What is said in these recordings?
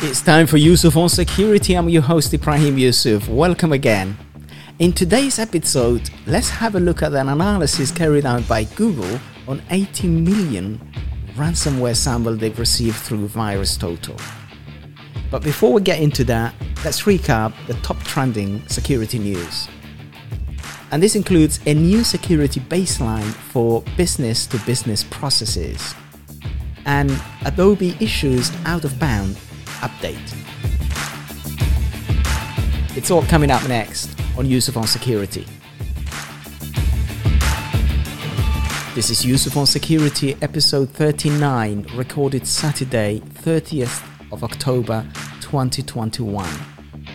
It's time for Yusuf on Security. I'm your host, Ibrahim Yusuf. Welcome again. In today's episode, let's have a look at an analysis carried out by Google on 80 million ransomware samples they've received through VirusTotal. But before we get into that, let's recap the top trending security news. And this includes a new security baseline for business to business processes and Adobe issues out of bound update. It's all coming up next on Yusuf on Security. This is Yusuf on Security, episode 39, recorded Saturday, 30th of October 2021.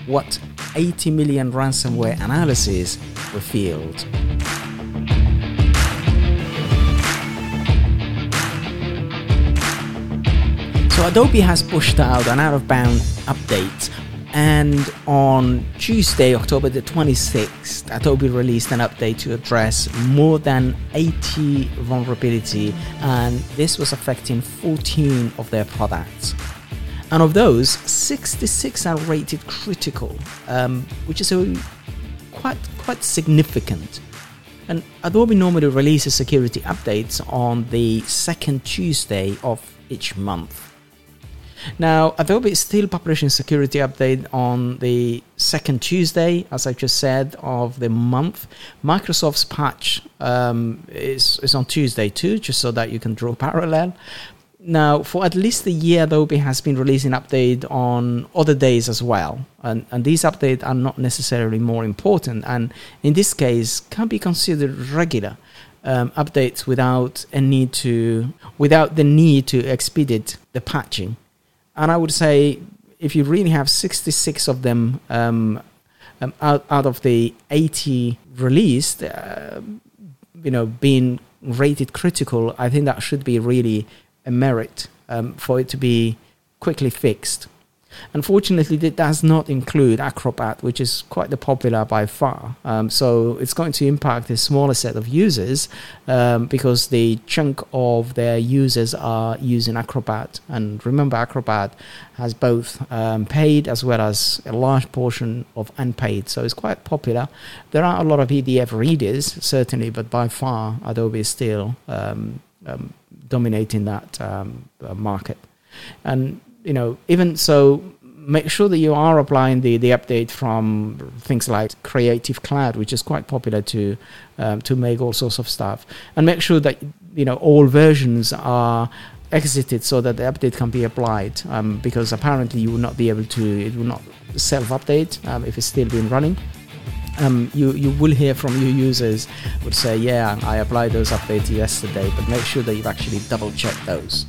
What 80 million ransomware analyses revealed. Adobe has pushed out an out of bound update and on Tuesday, October the 26th, Adobe released an update to address more than 80 vulnerability and this was affecting 14 of their products. And of those, 66 are rated critical, um, which is a quite quite significant. And Adobe normally releases security updates on the second Tuesday of each month. Now, Adobe is still publishing security update on the second Tuesday, as I just said, of the month. Microsoft's patch um, is, is on Tuesday too, just so that you can draw parallel. Now, for at least a year, Adobe has been releasing update on other days as well, and, and these updates are not necessarily more important, and in this case, can be considered regular um, updates without a need to, without the need to expedite the patching and I would say if you really have 66 of them um, um, out, out of the 80 released, uh, you know, being rated critical, I think that should be really a merit um, for it to be quickly fixed. Unfortunately, it does not include Acrobat, which is quite the popular by far. Um, so it's going to impact a smaller set of users um, because the chunk of their users are using Acrobat. And remember, Acrobat has both um, paid as well as a large portion of unpaid. So it's quite popular. There are a lot of PDF readers, certainly, but by far, Adobe is still um, um, dominating that um, uh, market. And you know, even so, make sure that you are applying the, the update from things like Creative Cloud, which is quite popular to um, to make all sorts of stuff, and make sure that you know all versions are exited so that the update can be applied. Um, because apparently you will not be able to, it will not self update um, if it's still been running. Um, you you will hear from your users would say, yeah, I applied those updates yesterday, but make sure that you've actually double checked those.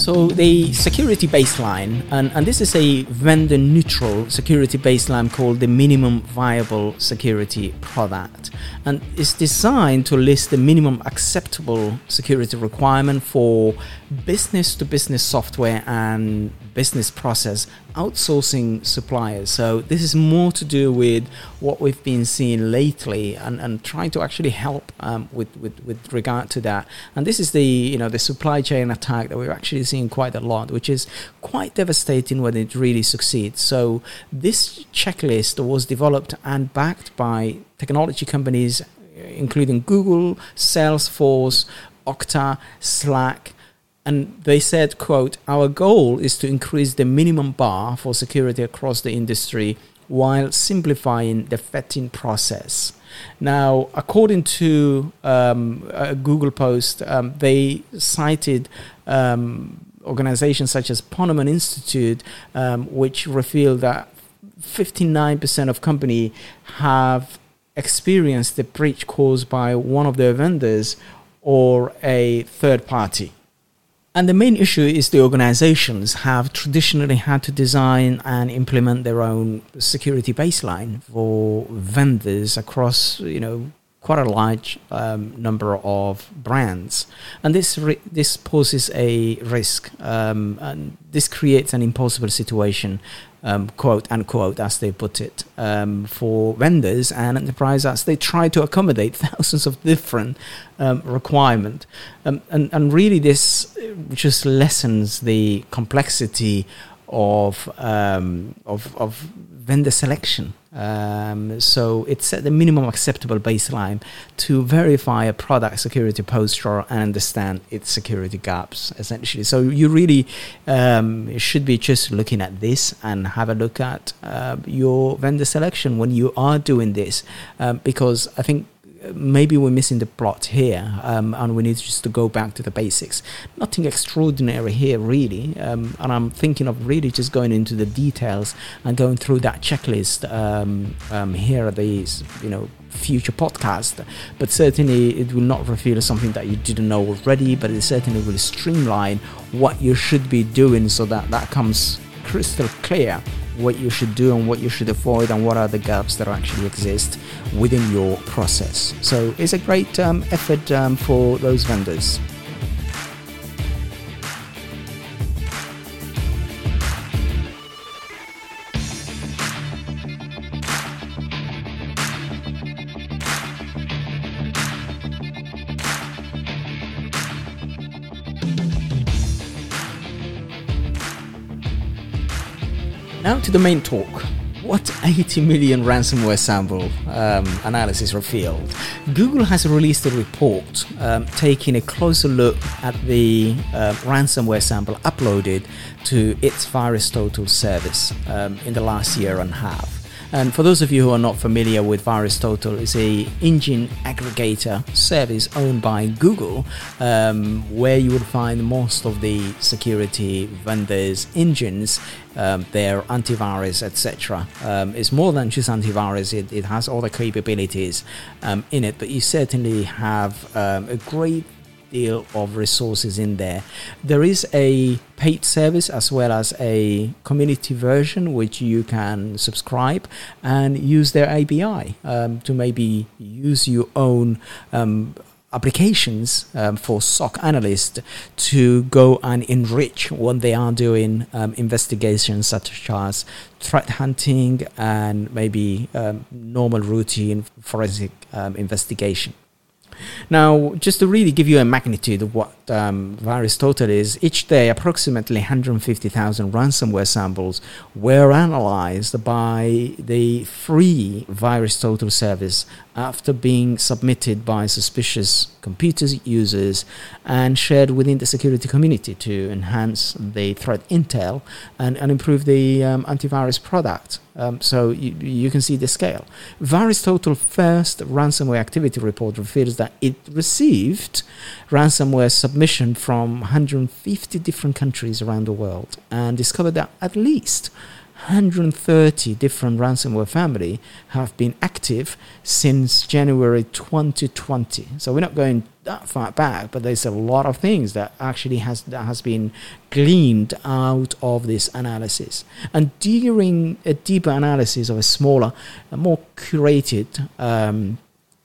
So the security baseline, and, and this is a vendor neutral security baseline called the minimum viable security product. And it's designed to list the minimum acceptable security requirement for business to business software and business process outsourcing suppliers. So this is more to do with what we've been seeing lately and, and trying to actually help um, with, with, with regard to that. And this is the you know the supply chain attack that we're actually seeing quite a lot, which is quite devastating when it really succeeds. So this checklist was developed and backed by technology companies including Google, Salesforce, Okta, Slack, and they said quote our goal is to increase the minimum bar for security across the industry while simplifying the vetting process. Now according to um, a google post um, they cited um, organizations such as ponemon institute um, which revealed that 59% of company have experienced the breach caused by one of their vendors or a third party and the main issue is the organizations have traditionally had to design and implement their own security baseline for vendors across, you know, quite a large um, number of brands, and this re- this poses a risk, um, and this creates an impossible situation um, quote unquote, as they put it, um, for vendors and enterprise as they try to accommodate thousands of different um, requirements. Um, and, and really, this just lessens the complexity of, um, of, of vendor selection. Um, so it set the minimum acceptable baseline to verify a product security posture and understand its security gaps, essentially. So you really um, should be just looking at this and have a look at uh, your vendor selection when you are doing this, um, because I think maybe we're missing the plot here um, and we need just to go back to the basics. Nothing extraordinary here really. Um, and i'm thinking of really just going into the details and going through that checklist um, um here at these you know future podcast. But certainly it will not reveal something that you didn't know already but it certainly will streamline what you should be doing so that that comes crystal clear what you should do and what you should avoid and what are the gaps that actually exist within your process. So it's a great um, effort um, for those vendors. To the main talk. What 80 million ransomware sample um, analysis revealed? Google has released a report um, taking a closer look at the uh, ransomware sample uploaded to its VirusTotal service um, in the last year and a half. And for those of you who are not familiar with VirusTotal, it's a engine aggregator service owned by Google, um, where you would find most of the security vendors' engines, um, their antivirus, etc. Um, it's more than just antivirus; it, it has the capabilities um, in it. But you certainly have um, a great deal of resources in there. There is a paid service as well as a community version which you can subscribe and use their API um, to maybe use your own. Um, applications um, for SOC analysts to go and enrich what they are doing um, investigations such as threat hunting and maybe um, normal routine forensic um, investigation. Now, just to really give you a magnitude of what um, VirusTotal is, each day approximately 150,000 ransomware samples were analyzed by the free VirusTotal service after being submitted by suspicious computers users and shared within the security community to enhance the threat intel and, and improve the um, antivirus product. Um, so you, you can see the scale. VirusTotal first ransomware activity report reveals that it received ransomware submission from 150 different countries around the world and discovered that at least 130 different ransomware family have been active since January 2020. So we're not going that far back, but there's a lot of things that actually has that has been gleaned out of this analysis. And during a deeper analysis of a smaller, a more curated um,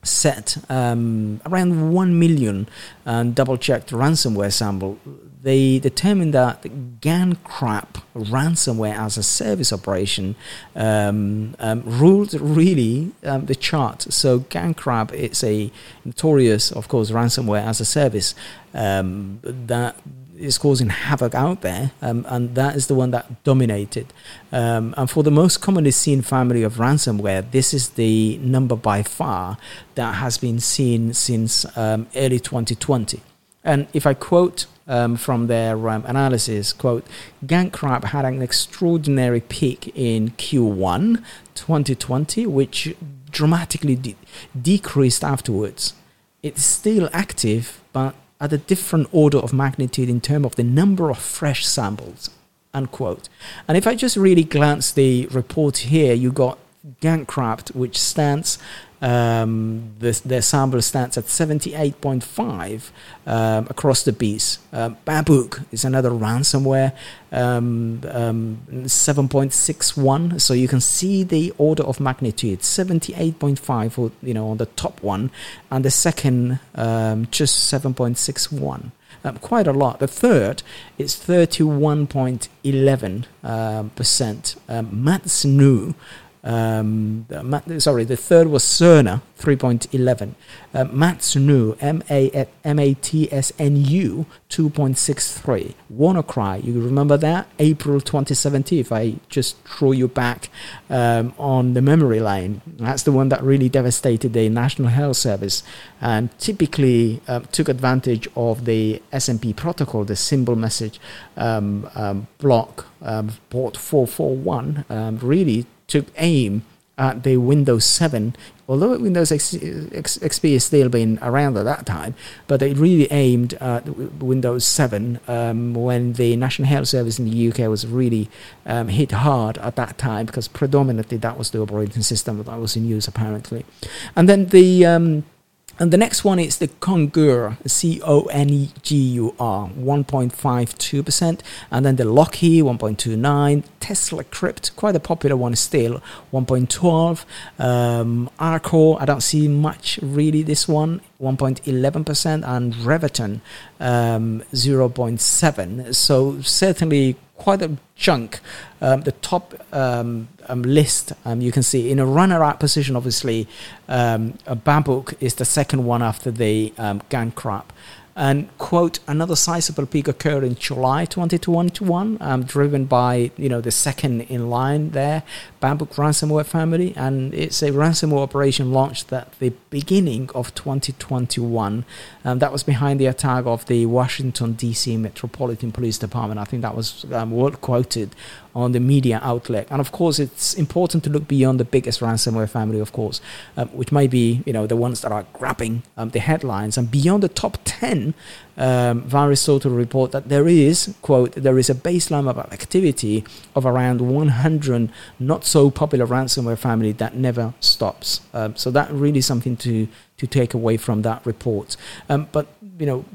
set um, around 1 million um, double checked ransomware sample they determined that GandCrab ransomware as a service operation um, um, ruled really um, the chart. So GandCrab is a notorious, of course, ransomware as a service um, that is causing havoc out there, um, and that is the one that dominated. Um, and for the most commonly seen family of ransomware, this is the number by far that has been seen since early 2020. And if I quote um, from their um, analysis, quote, GandCrab had an extraordinary peak in Q1 2020, which dramatically de- decreased afterwards. It's still active, but at a different order of magnitude in terms of the number of fresh samples, unquote. And if I just really glance the report here, you got GandCrab, which stands um, the, their sample stands at 78.5 um, across the piece. Um, Babuk is another ransomware, um, um 7.61. So you can see the order of magnitude, 78.5 for, you know, on the top one, and the second um, just 7.61. um, quite a lot. The third is 31.11 um, percent. Um, um, sorry, the third was Cerber, 3.11. Uh, Matsnu, M-A-T-S-N-U, 2.63. WannaCry, you remember that? April 2017, if I just throw you back um, on the memory lane. That's the one that really devastated the National Health Service and typically uh, took advantage of the SMB protocol, the symbol message um, um block, port 441, um, really took aim at the Windows 7, although Windows XP is still been around at that time, but they really aimed at Windows 7 um, when the National Health Service in the UK was really um, hit hard at that time because predominantly that was the operating system that was in use apparently. And then the um, and the next one is the Congur, C O N E G U R, 1.52%. And then the Locky, 1.29. Tesla Crypt, quite a popular one still, 1.12. Um, Arco, I don't see much really this one, 1.11%. And Reveton, um, 0.7. So certainly quite a chunk. Um, the top um, um, list um, you can see in a runner-up position. Obviously, um, Babuk is the second one after the um, GandCrab. And quote, another sizable peak occurred in July 2021, um, driven by you know the second in line there, Babuk ransomware family, and it's a ransomware operation launched at the beginning of 2021. Um, that was behind the attack of the Washington D.C. Metropolitan Police Department. I think that was um, well quoted on the media outlet. And of course, it's important to look beyond the biggest ransomware family, of course, um, which may be you know the ones that are grabbing um, the headlines, and beyond the top 10 um, VirusTotal report that there is, quote, there is a baseline of activity of around 100 not so popular ransomware family that never stops. Um, so that really is something to to take away from that report. Um, but you know,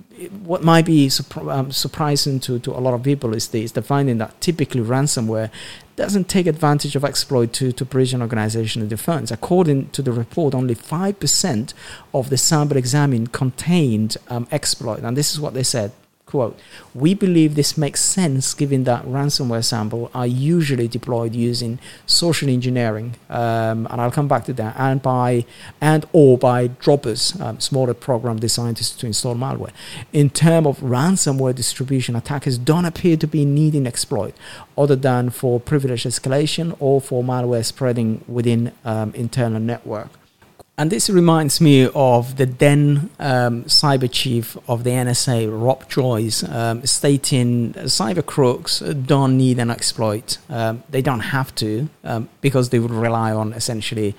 what might be surpri- um, surprising to, to a lot of people is the, is the finding that typically ransomware doesn't take advantage of exploit to, to bridge an organizational defense. According to the report, only 5% of the sample examined contained um, exploit. And this is what they said Quote, we believe this makes sense given that ransomware samples are usually deployed using social engineering, um, and I'll come back to that, and by and or by droppers, um, smaller program designed to, install malware. In terms of ransomware distribution, attackers don't appear to be needing exploit other than for privilege escalation or for malware spreading within um, internal network. And this reminds me of the then um, cyber chief of the NSA, Rob Joyce, um, stating cyber crooks don't need an exploit. Um, they don't have to um, because they would rely on essentially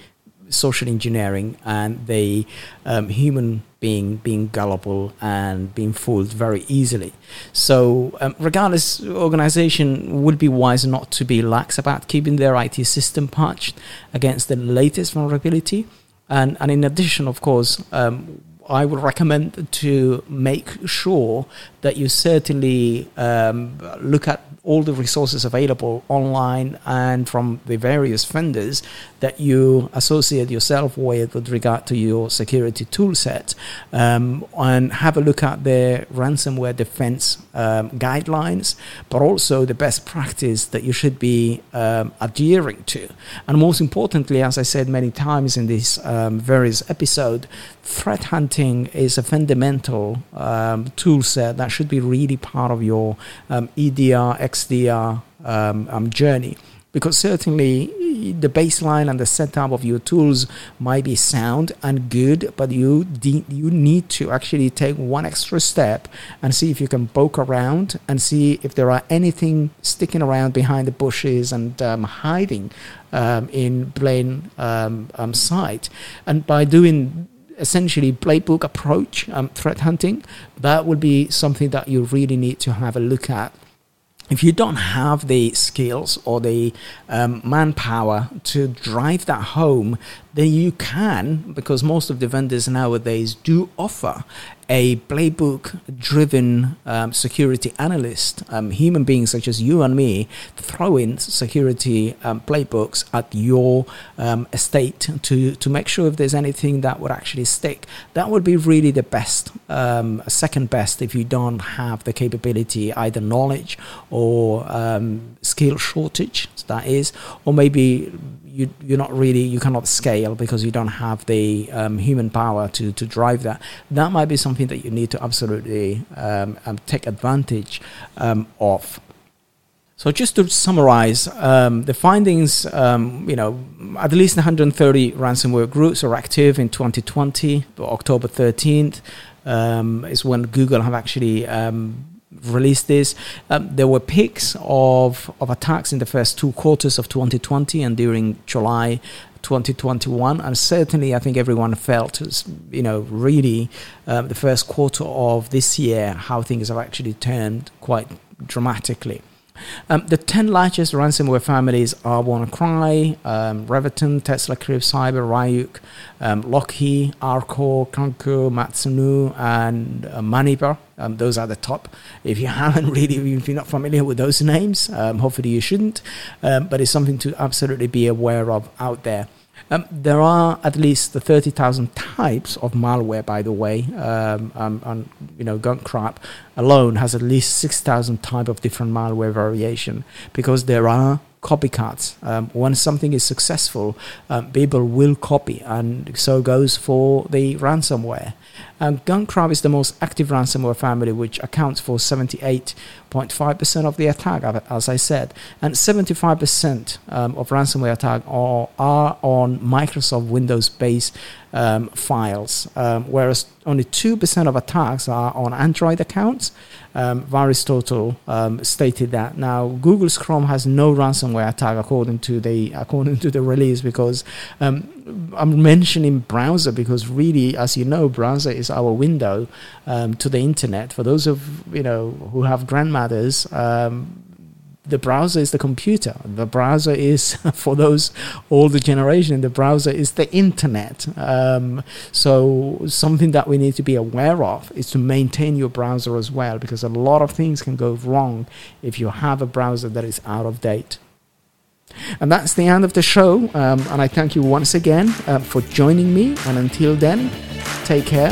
social engineering and the um, human being being gullible and being fooled very easily. So, um, regardless, organization would be wise not to be lax about keeping their IT system patched against the latest vulnerability and, and in addition, of course, um, I would recommend to make sure that you certainly um, look at all the resources available online and from the various vendors that you associate yourself with with regard to your security toolset um, and have a look at the ransomware defense um, guidelines but also the best practice that you should be um, adhering to. And most importantly as i said many times in this um, various episode threat hunting is a fundamental um, tool set should be really part of your um, EDR, XDR um, um, journey. Because certainly the baseline and the setup of your tools might be sound and good, but you de- you need to actually take one extra step and see if you can poke around and see if there are anything sticking around behind the bushes and um, hiding um, in plain um, um, sight. And by doing essentially playbook approach um, threat hunting, that would be something that you really need to have a look at. If you don't have the skills or the um, manpower to drive that home, then you can, because most of the vendors nowadays do offer a playbook driven um, security analyst, um, human beings such as you and me, throw in security um, playbooks at your um, estate to, to make sure if there's anything that would actually stick. That would be really the best, um, second best if you don't have the capability, either knowledge or um, skill shortage, that is, or maybe you, you're not really you cannot scale because you don't have the um, human power to, to drive that. That might be something that you need to absolutely um, um, take advantage um, of. So just to summarize um, the findings um, you know at least 130 ransomware groups are active in 2020 october 13th is when google have actually released this. Um, there were peaks of, of attacks in the first two quarters of 2020 and during July 2021 and certainly i think everyone felt you know really um, the first quarter of this year how things have actually turned quite dramatically um, the 10 largest ransomware families are WannaCry, um, Reveton, Tesla Crypt, Cyber, Ryuk, um, Lockheed, Arco, Kanko, Matsunu, and uh. Um, those are the top. If you haven't really, if you're not familiar with those names, um, hopefully you shouldn't. Um, but it's something to absolutely be aware of out there. Um, there are at least 30,000 types of malware, by the way. Um, um, and, you know, GandCrab alone has at least 6,000 type of different malware variation because there are copycats. Um, when something is successful, um, people will copy, and so goes for the ransomware. And GandCrab is the most active ransomware family, which accounts for 78.5% of the attack, as I said. And 75% um, of ransomware attack are, are on Microsoft Windows-based um, files, um, whereas only 2% of attacks are on Android accounts. Um, VirusTotal um, stated that. Now, Google's Chrome has no ransomware attack according to the according to the release because um, I'm mentioning browser because really, as you know, browser is our window um, to the internet. For those of you know who have grandmothers, um, the browser is the computer. The browser is for those older generation. The browser is the internet. Um, so something that we need to be aware of is to maintain your browser as well, because a lot of things can go wrong if you have a browser that is out of date. And that's the end of the show. Um, and I thank you once again uh, for joining me. And until then, take care,